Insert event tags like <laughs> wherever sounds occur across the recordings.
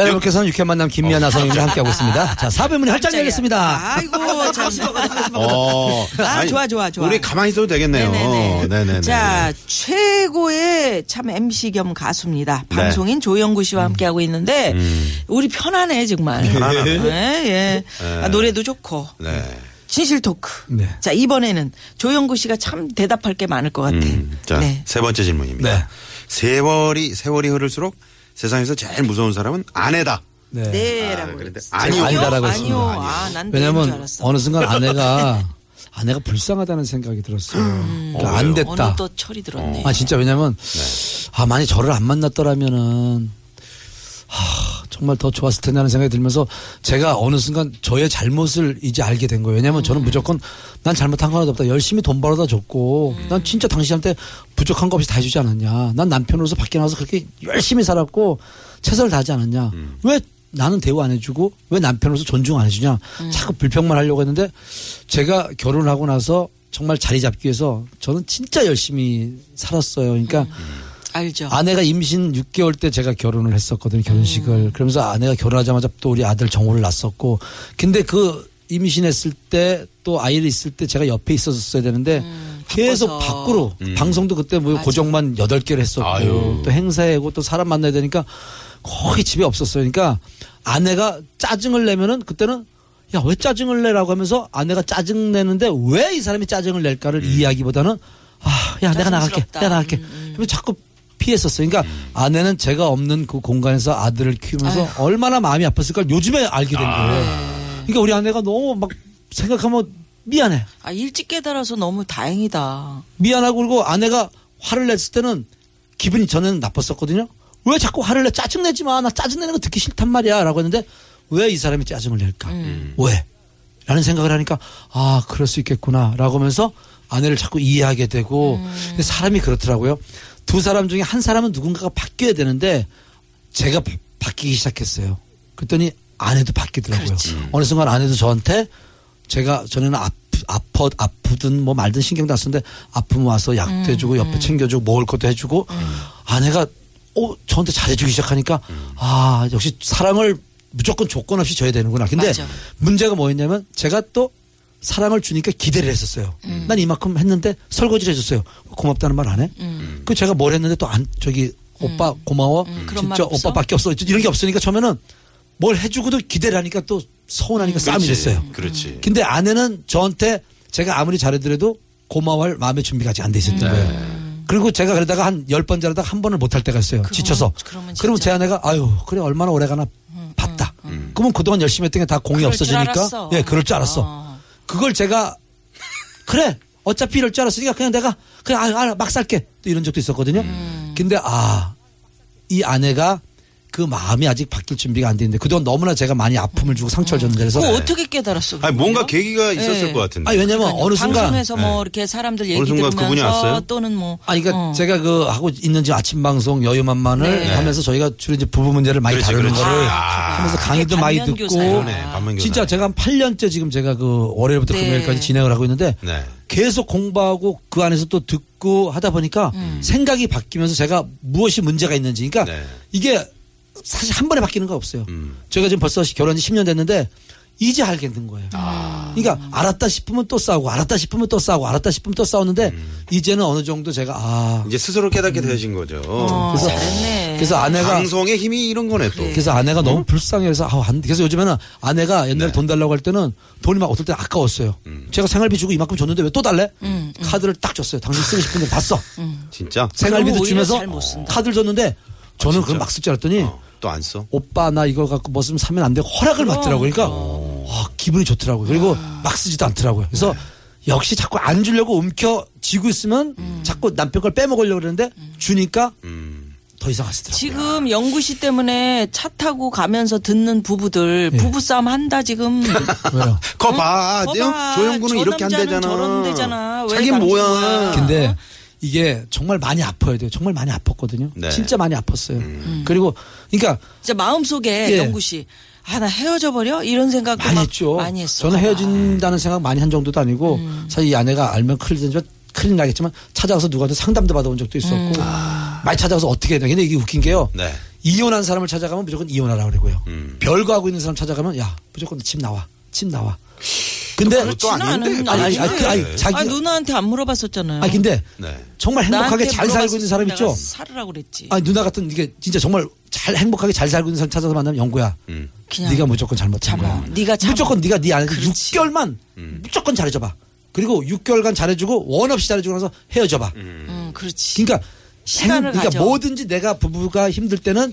자, 여러분께서는 유쾌한 만남 김미아 나성님과 함께하고 있습니다. <laughs> 자, 사배문이 활짝 열렸습니다. 아이고, <laughs> 참. 어. 아, 좋아, 좋아, 좋아. 우리 가만히 있어도 되겠네요. 네네네. 네네네. 자, 최고의 참 MC 겸 가수입니다. 네. 방송인 조영구 씨와 함께하고 있는데, 우리 편하네, 정말. 편안하네. 예, 예. 아, 노래도 좋고. 네. 진실 토크. 네. 자, 이번에는 조영구 씨가 참 대답할 게 많을 것 같아. 음, 자, 네. 세 번째 질문입니다. 네. 세월이, 세월이 흐를수록 세상에서 제일 무서운 사람은 아내다. 네. 네, 아, 라고 그런데 그랬어요. 아니요. 아니다라고 아니요. 아, 난줄 왜냐면. 어느 순간 아내가 <laughs> 아내가 불쌍하다는 생각이 들었어요. 그러니까 어, 안? 됐다. 어느 또 철이 들었네. 아 진짜 왜냐면 네. 아 많이 저를 안 만났더라면은 하, 정말 더 좋았을 텐데 하는 생각이 들면서 제가 어느 순간 저의 잘못을 이제 알게 된 거예요. 왜냐면 저는 무조건 난 잘못한 거 하나도 없다. 열심히 돈 벌어다 줬고 난 진짜 당신한테 부족한 거 없이 다 해주지 않았냐. 난 남편으로서 밖에 나가서 그렇게 열심히 살았고 최선을 다하지 않았냐. 왜 나는 대우 안 해주고 왜 남편으로서 존중 안 해주냐. 자꾸 불평만 하려고 했는데 제가 결혼하고 나서 정말 자리 잡기 위해서 저는 진짜 열심히 살았어요. 그러니까 알죠. 아내가 임신 6개월 때 제가 결혼을 했었거든요. 결혼식을. 음. 그러면서 아내가 결혼하자마자 또 우리 아들 정호를 낳았었고. 근데 그 임신했을 때 또 아이를 있을 때 제가 옆에 있었어야 되는데 계속 음, 바빠서. 밖으로 방송도 그때 뭐 맞아. 고정만 8개를 했었고 아유. 또 행사하고 또 사람 만나야 되니까 거의 집에 없었어요. 그러니까 아내가 짜증을 내면은 그때는 야 왜 짜증을 내라고 하면서 아내가 짜증 내는데 왜 이 사람이 짜증을 낼까를 이해하기보다는 아 야 내가 나갈게. 내가 나갈게 음, 그래서 자꾸 피했었어요. 그러니까 아내는 제가 없는 그 공간에서 아들을 키우면서 얼마나 마음이 아팠을까 요즘에 알게 된 거예요. 그러니까 우리 아내가 너무 막 생각하면 미안해. 아, 일찍 깨달아서 너무 다행이다. 미안하고 그리고 아내가 화를 냈을 때는 기분이 저는 나빴었거든요. 왜 자꾸 화를 내? 짜증내지 마. 나 짜증내는 거 듣기 싫단 말이야. 라고 했는데 왜 이 사람이 짜증을 낼까? 왜? 라는 생각을 하니까 아, 그럴 수 있겠구나. 라고 하면서 아내를 자꾸 이해하게 되고 근데 사람이 그렇더라고요. 두 사람 중에 한 사람은 누군가가 바뀌어야 되는데 제가 바, 바뀌기 시작했어요. 그랬더니 아내도 바뀌더라고요. 어느 순간 아내도 저한테 제가 전에는 아프, 아파, 아프든 뭐 말든 신경도 안 쓰는데 아프면 와서 약도 해주고 옆에 챙겨주고 먹을 것도 해주고 아내가 어, 저한테 잘해주기 시작하니까 아, 역시 사랑을 무조건 조건 없이 줘야 되는구나. 근데 맞아. 문제가 뭐였냐면 제가 또 사랑을 주니까 기대를 했었어요. 난 이만큼 했는데 설거지를 해줬어요. 고맙다는 말 안 해? 그 제가 뭘 했는데 또 안, 저기 오빠 고마워. 그런 말 진짜? 오빠밖에 없어. 이런 게 없으니까 처음에는 뭘 해주고도 기대를 하니까 또 서운하니까 싸움이 그렇지. 됐어요. 그렇지. 근데 아내는 저한테 제가 아무리 잘해드려도 고마워할 마음의 준비가 아직 안 돼 있었던 네. 거예요. 그리고 제가 그러다가 한 열 번 잘하다가 한 번을 못할 때가 있어요. 지쳐서. 그러면 그러면. 제 아내가 아유 그래 얼마나 오래 가나 봤다. 그러면 그동안 열심히 했던 게 다 공이 없어지니까. 예 그럴 줄 알았어. 어. 그걸 제가 그래 어차피 이럴 줄 알았으니까 그냥 내가 그냥 아, 아, 막 살게 또 이런 적도 있었거든요. 음. 근데 아 이 아내가 그 마음이 아직 바뀔 준비가 안돼 있는데 그동안 너무나 제가 많이 아픔을 주고 상처를 줬는데 그래서 그거 어떻게 깨달았어? 아니, 뭔가? 계기가 있었을 네. 것 같은데. 아니 왜냐면 어느 순간 방송에서 뭐 네. 이렇게 사람들 얘기 순간 들으면서 그분이 왔어요? 또는 뭐 아니, 그러니까 어. 제가 그 하고 있는 지금 아침 방송 여유만만을 네. 하면서 저희가 주로 이제 부부 문제를 많이 그렇지, 다루는 그렇지. 거를 아. 하면서 강의도 많이 듣고. 그러네, 교사. 진짜 제가 한 8년째 지금 제가 그 월요일부터 네. 금요일까지 진행을 하고 있는데 네. 계속 공부하고 그 안에서 또 듣고 하다 보니까 음. 생각이 바뀌면서 제가 무엇이 문제가 있는지 그러니까 네. 이게 사실 한 번에 바뀌는 거 없어요. 음. 제가 지금 벌써 결혼 지 10년 됐는데 이제 알겠는 거예요. 그러니까 알았다 싶으면 또 싸우고 알았다 싶으면 또 싸우고 알았다 싶으면 또 싸우는데 이제는 어느 정도 제가 아 이제 스스로 깨닫게 되신 거죠. 어, 그래서- 잘했네. 그래서 아내가 방송의 힘이 이런 거네 또. 그래서 아내가 너무 불쌍해서 아, 안 돼. 그래서 요즘에는 아내가 옛날에 네. 돈 달라고 할 때는 돈이 막 어떨 때 아까웠어요. 제가 생활비 주고 이만큼 줬는데 왜 또 달래? 카드를 딱 줬어요. 당신 쓰고 싶은데 봤어. 진짜? 생활비도 주면서. 카드를 줬는데 저는 진짜? 그걸 막 쓸 줄 알았더니 어, 또 안 써? 오빠 나 이거 갖고 뭐 쓰면 사면 안 되고 허락을 받더라고요. 그러니까 와, 기분이 좋더라고요. 그리고 아. 막 쓰지도 않더라고요. 그래서 네. 역시 자꾸 안 주려고 움켜 쥐고 있으면 자꾸 남편 걸 빼먹으려고 그러는데 주니까 음. 더 이상 하시더라고요. 지금 영구 씨 때문에 차 타고 가면서 듣는 부부들 예. 부부싸움 한다 지금. <laughs> 왜요? 거 봐. 거 내가 봐. 조영구는 저 이렇게 남자는 한대잖아. 저런 데잖아. 왜 자기 당신 뭐야. 거야. 근데 이게 정말 많이 아파야 돼요. 정말 많이 아팠거든요. 네. 진짜 많이 아팠어요. 음. 그리고 그러니까 진짜 마음 속에 예. 영구 씨. 아, 나 헤어져 버려? 이런 생각도 많이 막 했죠. 많이 했어. 저는. 헤어진다는 생각 많이 한 정도도 아니고 음. 사실 이 아내가 알면 큰일 되지만 큰일 나겠지만 찾아가서 누구한테 상담도 받아본 적도 있었고 음. 많이 찾아가서 어떻게 해야 돼. 근데 이게 웃긴 게요. 네. 이혼한 사람을 찾아가면 무조건 이혼하라 그러고요. 음. 별거 하고 있는 사람 찾아가면 야 무조건 집 나와. 집 나와. 근데 그것도 아닌데. 아니, 아니, 아니, 그, 아니, 네. 자기 아, 누나한테 안 물어봤었잖아요. 아니 근데 네. 정말 행복하게 잘 살고 있는 사람 있죠. 살으라고 그랬지. 아니 누나 같은 이게 진짜 정말 잘 행복하게 잘 살고 있는 사람 찾아서 만나면 영구야. 음. 그냥 네가 무조건 잘못한 참아. 거야. 네가 참아. 무조건 네가 네 아내한테 그렇지. 6개월만 무조건 잘해줘봐. 그리고 6개월간 잘해주고 원 없이 잘해주고 나서 헤어져봐. 음, 그렇지. 그러니까 시간을 행- 그러니까 가져. 뭐든지 내가 부부가 힘들 때는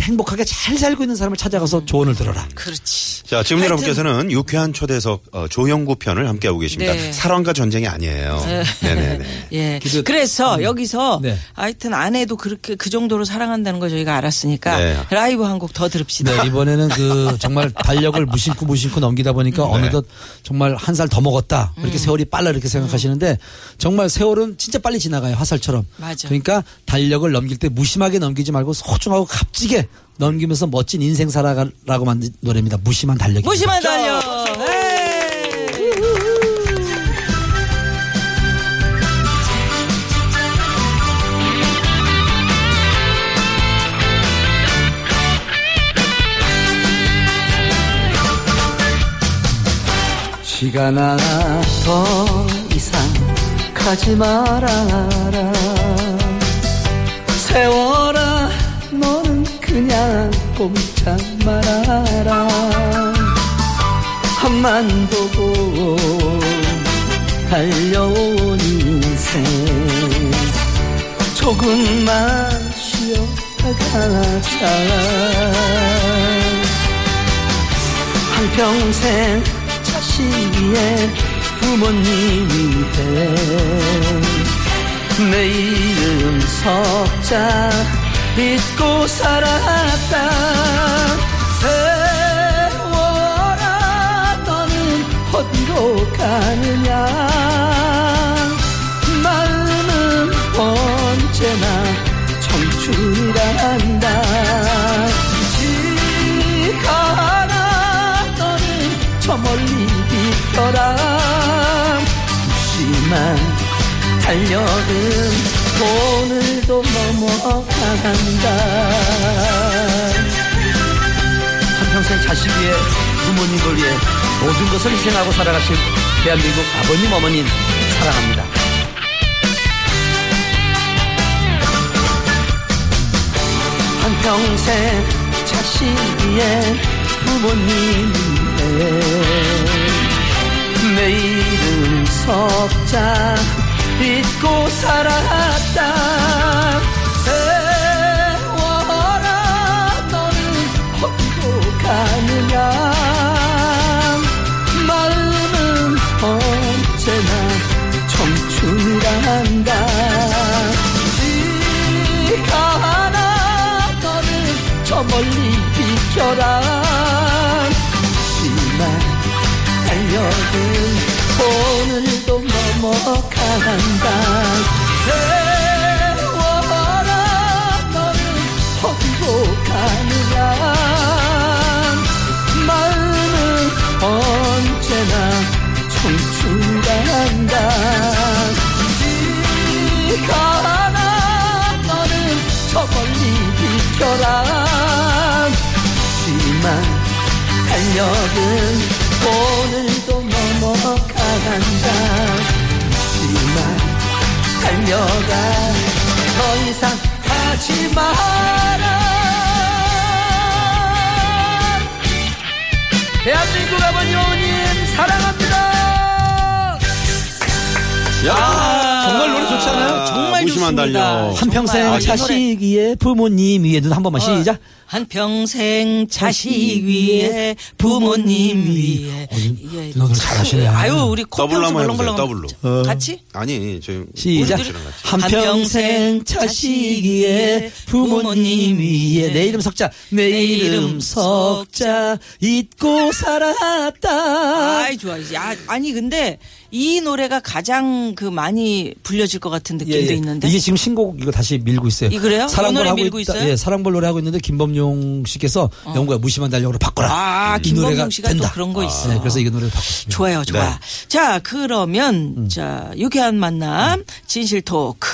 행복하게 잘 살고 있는 사람을 찾아가서 조언을 들어라. 그렇지. 자, 지금 여러분께서는 유쾌한 초대석 어, 조영구 편을 함께하고 계십니다. 네. 사랑과 전쟁이 아니에요. 네 네 네. <laughs> 예. 기도- 그래서 여기서 네. 하여튼 아내도 그렇게 그 정도로 사랑한다는 거 저희가 알았으니까 네. 라이브 한 곡 더 들읍시다. 네, 이번에는 그 정말 달력을 무심코 무심코 넘기다 보니까 네. 어느덧 정말 한 살 더 먹었다. 이렇게 세월이 빨라 이렇게 생각하시는데 정말 세월은 진짜 빨리 지나가요. 화살처럼. 맞아. 그러니까 달력을 넘길 때 무심하게 넘기지 말고 소중하고 값지게 넘기면서 멋진 인생 살아가라고 만든 노래입니다. 무심한 달력입니다. 무심한 달려. 에이. 시간 하나 더 이상 가지 말아라 세월아 그냥 꼼짝 말아라. 앞만 보고 달려온 인생. 조금만 쉬어가자. 한평생 자식 위해 부모님 위해 내일은 석자 믿고 살았다. 세월아 너는 어디로 가느냐? 마음은 언제나 청춘이란다. 지가라 너는 저 멀리 비켜라. 무심한 달력은 오늘도 넘어간다. 한평생 자식 위해 부모님을 위해 모든 것을 희생하고 살아가신 대한민국 아버님 어머님 사랑합니다. 한평생 자식 위해 부모님 위해 내일은 석자 잊고 살았다 간다. 세월아 너는 어디로 가느냐. 마음은 언제나 청춘이란다 가나 너는 저 멀리 비켜라. 하지만 달력은 달려가. 더 이상 가지 마라. 대한민국 아버님 어머님 사랑합니 좋습니다. 달력. 한평생 정말. 자식 위에 부모님 위에도 한 번만 시작. 한 평생 자식 위에 부모님 위에 예. 너들 잘하시네. 아유 우리 더블로 한번 해보세요, 더블로. 같이 아니 저희 시작. 한평생 자식 위해 부모님 위해 내 이름 석자 내 이름 석자 잊고 살았다. 아이 좋아. 야, 아니 근데 이 노래가 가장 그 많이 불려질 것 같은 느낌도 예, 예. 있는데. 이게 지금 신곡 이거 다시 밀고 있어요. 이 그래요? 이 사랑벌 노래 하고 밀고 있다. 있어요? 예, 사랑벌 노래 하고 있는데 김범용 씨께서 영구야 무심한 달력으로 바꿔라. 아, 이 노래가 김범용 씨가 또 된다. 그런 거 있어요. 네, 그래서 이 노래를 바꿨습니다. 좋아요, 좋아. 네. 자, 그러면 음. 자 유쾌한 만남 진실 토크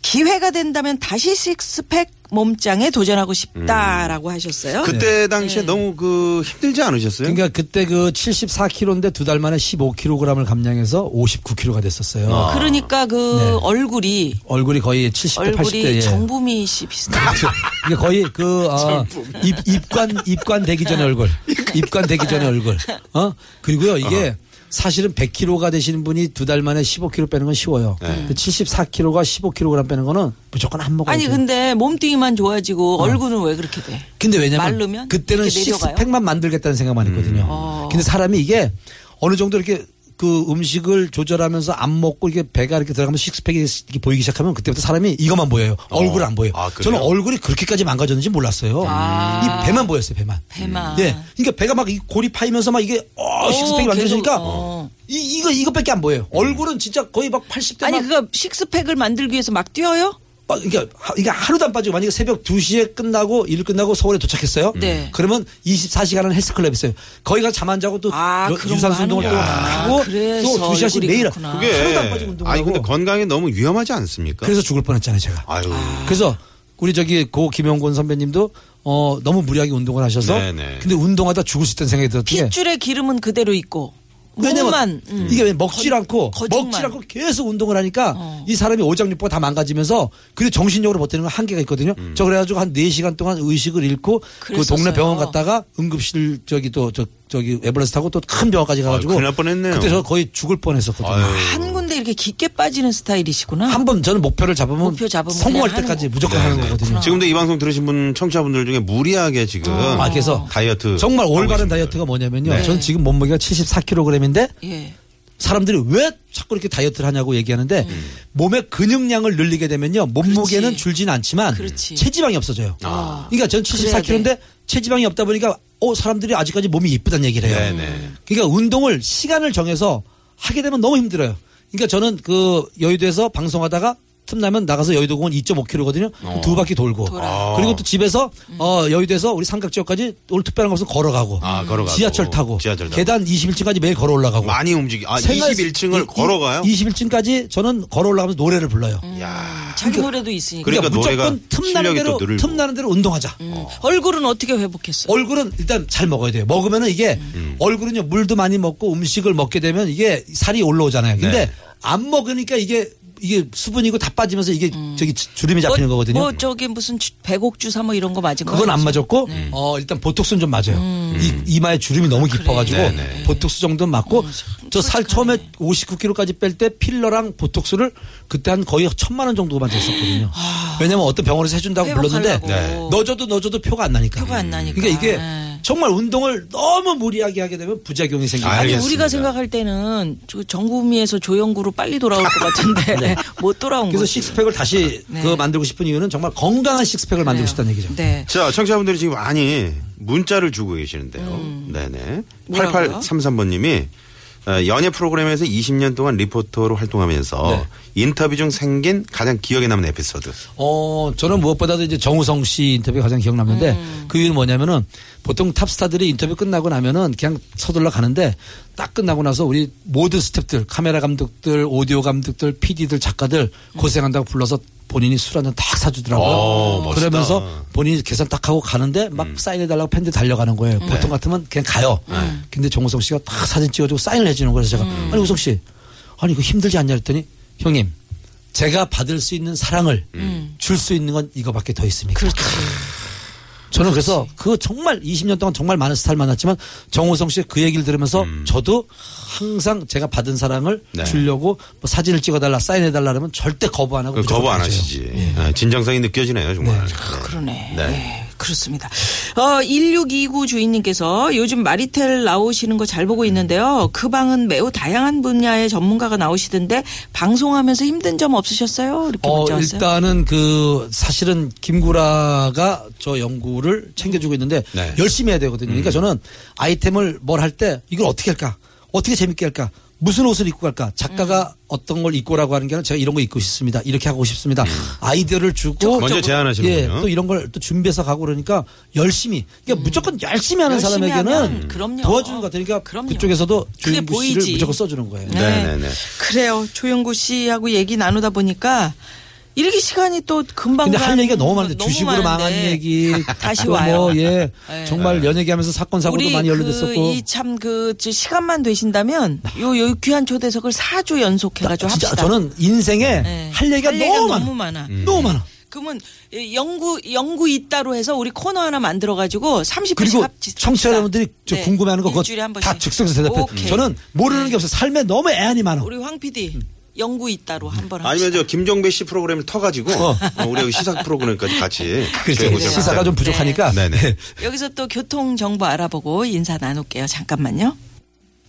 기회가 된다면 다시 식스팩 몸짱에 도전하고 싶다라고 하셨어요. 그때 네. 당시에 너무 그 힘들지 않으셨어요? 그러니까 그때 그 74kg인데 두 달 만에 15kg을 감량해서 59kg가 됐었어요. 아. 그러니까 그 네. 얼굴이 얼굴이 거의 70대, 80대. 얼굴이 예. 정부미 씨 비슷한. 이게 거의 그 어, 입, 입관 입관 되기 전의 얼굴, <laughs> 입관 되기 전의 얼굴. 어 그리고요 이게 사실은 100kg가 되시는 분이 두 달 만에 15kg 빼는 건 쉬워요. 근데 74kg가 15kg 빼는 거는 무조건 한 먹어야 아니 돼요. 근데 몸뚱이만 좋아지고 얼굴은 왜 그렇게 돼? 근데 왜냐면 그때는? 식스팩만 만들겠다는 생각만 했거든요. 어. 근데 사람이 이게 어느 정도 이렇게 그 음식을 조절하면서 안 먹고 이렇게 배가 이렇게 들어가면 식스팩이 이렇게 보이기 시작하면 그때부터 사람이 이것만 보여요. 얼굴 안 보여요. 아? 저는 얼굴이 그렇게까지 망가졌는지 몰랐어요. 이 배만 보였어요, 배만. 배만. 예. 그러니까 배가 막 이 골이 파이면서 막 이게 어, 식스팩이 오, 만들어지니까 계속, 어. 이, 이거 이것밖에 안 보여요. 얼굴은 진짜 거의 막 80대 아니 막 그거 식스팩을 만들기 위해서 막 뛰어요? 막 이게 하- 이게 하루도 안 빠지고 만약에 새벽 2시에 끝나고 일 끝나고 서울에 도착했어요. 네. 그러면 24시간은 헬스클럽 있어요. 거기 가서 잠 안 자고 또 아, 유산소 거 운동을 또 하는구나. 하고 또 2시간씩 얼굴이 매일 그렇구나. 하루도 안 빠지고 운동을 아니 근데 하고. 건강에 너무 위험하지 않습니까? 그래서 죽을 뻔했잖아요, 제가. 아유. 그래서 우리 저기 고 김영곤 선배님도 어 너무 무리하게 운동을 하셔서 네네. 근데 운동하다 죽을 수 있다는 생각이 들었던 게 핏줄의 기름은 그대로 있고 왜냐면 음. 이게 왜 먹질 않고 거짓말. 먹질 않고 계속 운동을 하니까 어. 이 사람이 오장육부가 다 망가지면서 그리고 정신적으로 버티는 건 한계가 있거든요. 음. 저 그래가지고 한 4시간 동안 의식을 잃고 그 그랬었어요. 동네 병원 갔다가 응급실 저기 또 저, 저기 에버레스트 타고 또 큰 병원까지 가가지고 아유. 그때 저 거의 죽을 뻔했었거든요. 아유. 한 군데 이렇게 깊게 빠지는 스타일이시구나. 한 번 저는 목표를 잡으면, 목표 잡으면 성공할 때까지 무조건 하는 거거든요. 지금도 이 방송 들으신 분 청취자분들 중에 무리하게 지금 아, 그래서 다이어트 정말 올바른. 다이어트가 뭐냐면요. 네. 저는 지금 몸무게가 74kg인데 예. 사람들이 왜 자꾸 이렇게 다이어트를 하냐고 얘기하는데 몸의 근육량을 늘리게 되면요 몸무게는 음. 그렇지. 줄지는 않지만 그렇지. 체지방이 없어져요. 아. 그러니까 전 그래야 74kg인데 체지방이 없다 보니까 어 사람들이 아직까지 몸이 이쁘다는 얘기를 해요. 네네. 그러니까 운동을 시간을 정해서 하게 되면 너무 힘들어요. 그러니까 저는 그 여의도에서 방송하다가 틈나면 나가서 여의도 공원 2.5km거든요. 두 바퀴 돌고. 돌아. 그리고 또 집에서 어 여의도에서 우리 삼각 지역까지 오늘 특별한 것은 걸어가고. 아, 걸어가고. 지하철 타고. 지하철 타고. 계단 21층까지 매일 걸어 올라가고. 많이 움직이. 아, 생활- 21층을 이- 걸어가요? 21층까지 저는 걸어 올라가면서 노래를 불러요. 야. 자기 노래도 있으니까. 그러니까 노래가 무조건 틈나는 대로. 틈나는 대로 운동하자. 음. 얼굴은 어떻게 회복했어요? 얼굴은 일단 잘 먹어야 돼요. 먹으면은 이게 음. 얼굴은요 물도 많이 먹고 음식을 먹게 되면 이게 살이 올라오잖아요. 근데 네. 안 먹으니까 이게 이게 수분이고 다 빠지면서 이게 저기 주- 주름이 잡히는 뭐, 거거든요. 뭐 저기 무슨 주- 배곡주사 뭐 이런 거 맞은 거 그건 안? 맞았고 어 일단 보톡스는 좀 맞아요. 이 이마에 주름이 너무 깊어가지고 음. 네네. 보톡스 정도는 맞고 저 살 처음에 59kg까지 뺄 때 필러랑 보톡스를 그때 한 거의 천만 원 정도만 줬었거든요. 왜냐면 어떤 병원에서 해준다고 불렀는데. 넣어줘도 넣어줘도 표가 안 나니까. 표가 안 나니까. 그러니까 이게 네. 정말 운동을 너무 무리하게 하게 되면 부작용이 생기고. 아, 아니. 우리가 생각할 때는 저 정구미에서 조영구로 빨리 돌아올 것 같은데 <laughs> <laughs> 못 돌아온 네. 그래서 거지. 식스팩을 다시 네. 그 만들고 싶은 이유는 정말 건강한 식스팩을 만들고 싶다는 얘기죠. 네. 자, 청취자분들이 지금 많이 문자를 주고 계시는데요. 네네. 음. 뭐라고요? 8833번님이 어, 연예 프로그램에서 20년 동안 리포터로 활동하면서 네. 인터뷰 중 생긴 가장 기억에 남는 에피소드. 어, 저는 무엇보다도 이제 정우성 씨 인터뷰가 가장 기억남는데 음. 그 이유는 뭐냐면은 보통 탑스타들이 인터뷰 끝나고 나면은 그냥 서둘러 가는데 딱 끝나고 나서 우리 모든 스탭들, 카메라 감독들, 오디오 감독들, PD들, 작가들 고생한다고 불러서 본인이 술 한잔 딱 사주더라고요. 오, 멋있다. 그러면서 본인이 계산 딱 하고 가는데 막 사인해달라고 팬들 달려가는 거예요. 보통 같으면 그냥 가요. 근데 정우성 씨가 딱 사진 찍어주고 사인을 해주는 거예요. 제가 아니 우성 씨 아니 이거 힘들지 않냐 그랬더니 형님 제가 받을 수 있는 사랑을 줄수 있는 건 이거밖에 더 있습니까? 저는 그래서 그 정말 20년 동안 정말 많은 스타를 만났지만 정호성 씨의 그 얘기를 들으면서 저도 항상 제가 받은 사랑을 네. 주려고 뭐 사진을 찍어달라 사인해달라 그러면 절대 거부 안 하고 그 거부 안. 하시지. 아, 진정성이 느껴지네요, 정말. 네. 그러네. 네. 네. 그렇습니다. 어, 1629 주인님께서 요즘 마리텔 나오시는 거 잘 보고 있는데요. 그 방은 매우 다양한 분야의 전문가가 나오시던데 방송하면서 힘든 점 없으셨어요? 이렇게 어, 문자 왔어요. 일단은 그 사실은 김구라가 저 연구를 챙겨주고 있는데 네. 열심히 해야 되거든요. 그러니까 저는 아이템을 뭘 할 때 이걸 어떻게 할까? 어떻게 재밌게 할까? 무슨 옷을 입고 갈까? 작가가 음. 어떤 걸 입고 라고 하는 게 아니라 제가 이런 거 입고 싶습니다. 이렇게 하고 싶습니다. 아이디어를 주고 음. 먼저 제안하시는군요. 예, 또 이런 걸 또 준비해서 가고 그러니까 열심히. 그러니까 무조건 열심히 하는 음. 열심히 사람에게는 하면 그럼요. 도와주는 것 같아요. 그러니까 그럼요. 그쪽에서도 조영구 씨를 보이지. 무조건 써주는 거예요. 네. 네네 네. 그래요. 조영구 씨하고 얘기 나누다 보니까 이렇게 시간이 또 금방 근데 할 얘기가 너무 많은데 너무 주식으로 망한 많은데 얘기 다시 또 와요. 뭐, 예. 네. 정말 연예계하면서 사건 사고도 우리 많이 연루됐었고. 그 이참그 시간만 되신다면 요, 요 귀한 초대석을 4주 연속해가지고 합시다. 저는 인생에 네. 할 얘기가 할 너무 많아. 너무 많아. 너무 많아. 그러면 연구 연구 있다로 해서 우리 코너 하나 만들어 가지고 30분씩 그리고 합치, 청취자 여러분들이 저 네. 궁금해하는 거 그거 한 번씩. 다 즉석에서 대답해. 오케이. 저는 모르는 네. 게 없어. 삶에 너무 애안이 많아. 우리 황 PD 연구 있다로 한번 합시다. 아니면 저 김종배 씨 프로그램을 터가지고 어, 우리 여기 시사 프로그램까지 같이 <laughs> 그렇죠. 씨랑 시사가 좀 부족하니까. 네네. <laughs> 여기서 또 교통 정보 알아보고 인사 나눌게요. 잠깐만요.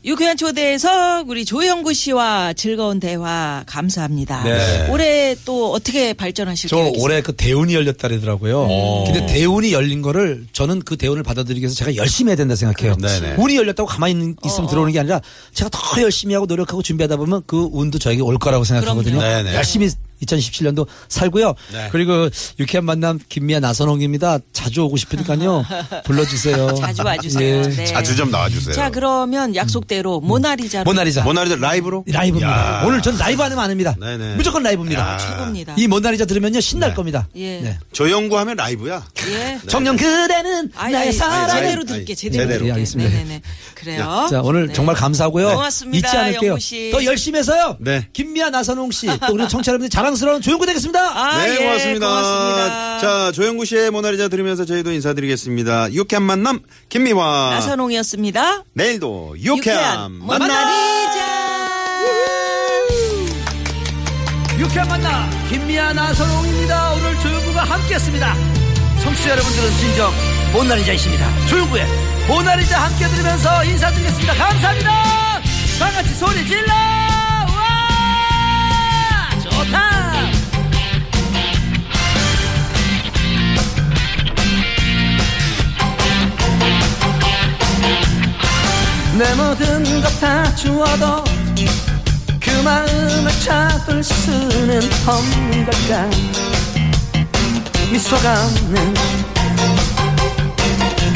유쾌한 초대에서 우리 조영구 씨와 즐거운 대화 감사합니다. 네. 올해 또 어떻게 발전하실 저 계획 있어요? 올해 그 대운이 열렸다더라고요. 근데 대운이 열린 거를 저는 그 대운을 받아들이기 위해서 제가 열심히 해야 된다 생각해요. 네네. 운이 열렸다고 가만히 있- 있으면 어, 들어오는 게 아니라 제가 더 열심히 하고 노력하고 준비하다 보면 그 운도 저에게 올 거라고 생각하거든요. 그럼요. 네네. 열심히 2017년도 살고요. 네. 그리고 유쾌한 만남 김미아 나선홍입니다. 자주 오고 싶으니까요. <laughs> 불러주세요. 자주 와주세요. 예. 네. 자주 좀 나와주세요. 자 그러면 약속대로 모나리자로 모나리자. 모나리자 라이브로? 라이브입니다. 야. 오늘 전 라이브 안 하면 안 합니다. 네네. 무조건 라이브입니다. 야. 최고입니다. 이 모나리자 들으면요 신날 겁니다. 예. 네. 조영구 하면 라이브야. 예. 정녕 그대는 아이, 나의 아이, 사랑. 제대로. 예, 알겠습니다. 네네네. 그래요. 자 오늘 네. 정말 감사하고요. 고맙습니다, 잊지 않을게요. 더 열심히 해서요. 네. 김미아 나선홍 씨 또 우리 청취자 여러분들 자랑스러운 조용구 되겠습니다. 아, 네, 예, 고맙습니다. 고맙습니다. 자, 조영구 씨의 모나리자 들으면서 저희도 인사드리겠습니다. 유쾌한 만남, 김미화. 나선홍이었습니다. 내일도 유쾌한, 만남. 모나리자. 유쾌한 만남 김미아 나선홍입니다. 오늘 조용구가 함께했습니다. 청취자 여러분들은 진정 모나리자이십니다. 조용구의 모나리자 함께 들으면서 인사드리겠습니다. 감사합니다. 다 같이 소리 질러. 와 좋다. 내 모든 것 다 주어도 그 마음을 잡을 수는 없는 걸까 미소가 없는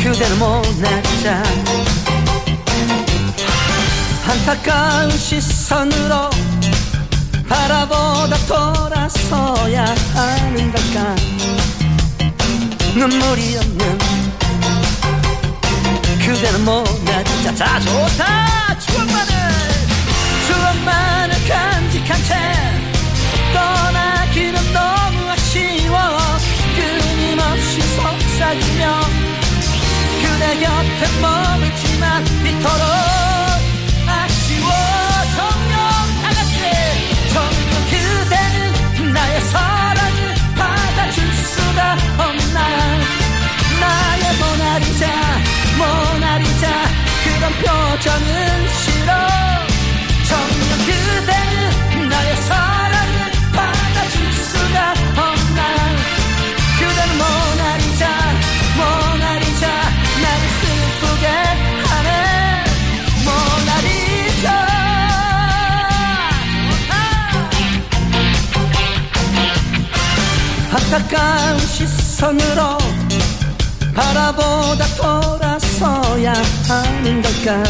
그대는 못났자 안타까운 시선으로 바라보다 돌아서야 하는 걸까? 눈물이 없는 그대는 못났자 자 좋다! 추억만을 추억만을 간직한 채 떠나기는 너무 아쉬워. 끊임없이 속삭이며 그대 곁에 머물지만 이토록 표정은 싫어. 정녕 그대는 나의 사랑을 받아줄 수가 없나. 그대는 모나리자 모나리자 나를 슬프게 하네. 모나리자. 안타까운 시선으로 바라보다 돌아 서야 하는 걸까?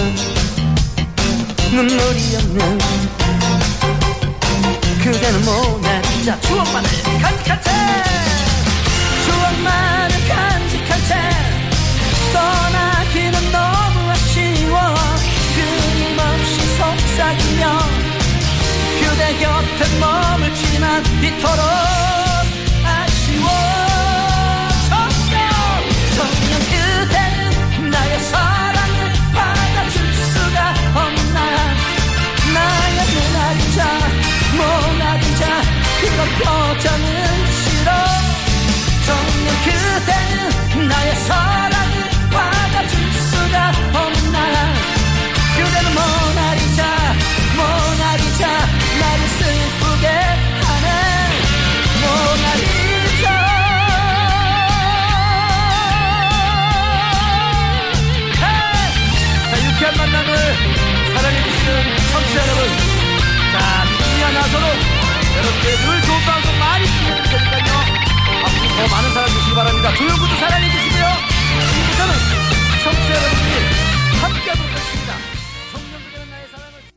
눈물이 없는 그대는 모나리자 추억만을 간직한 채 추억만을 간직한 채 떠나기는 너무 아쉬워. 끊임없이 속삭이며 그대 곁에 머물지만 이토록 모나리자 모나리자 정녕 그대는 예, 늘 좋은 방송 많이 시청해주시면 되니까요. 앞으로 더 많은 사랑 주시기 바랍니다. 조용구도 사랑해주시고요. 저는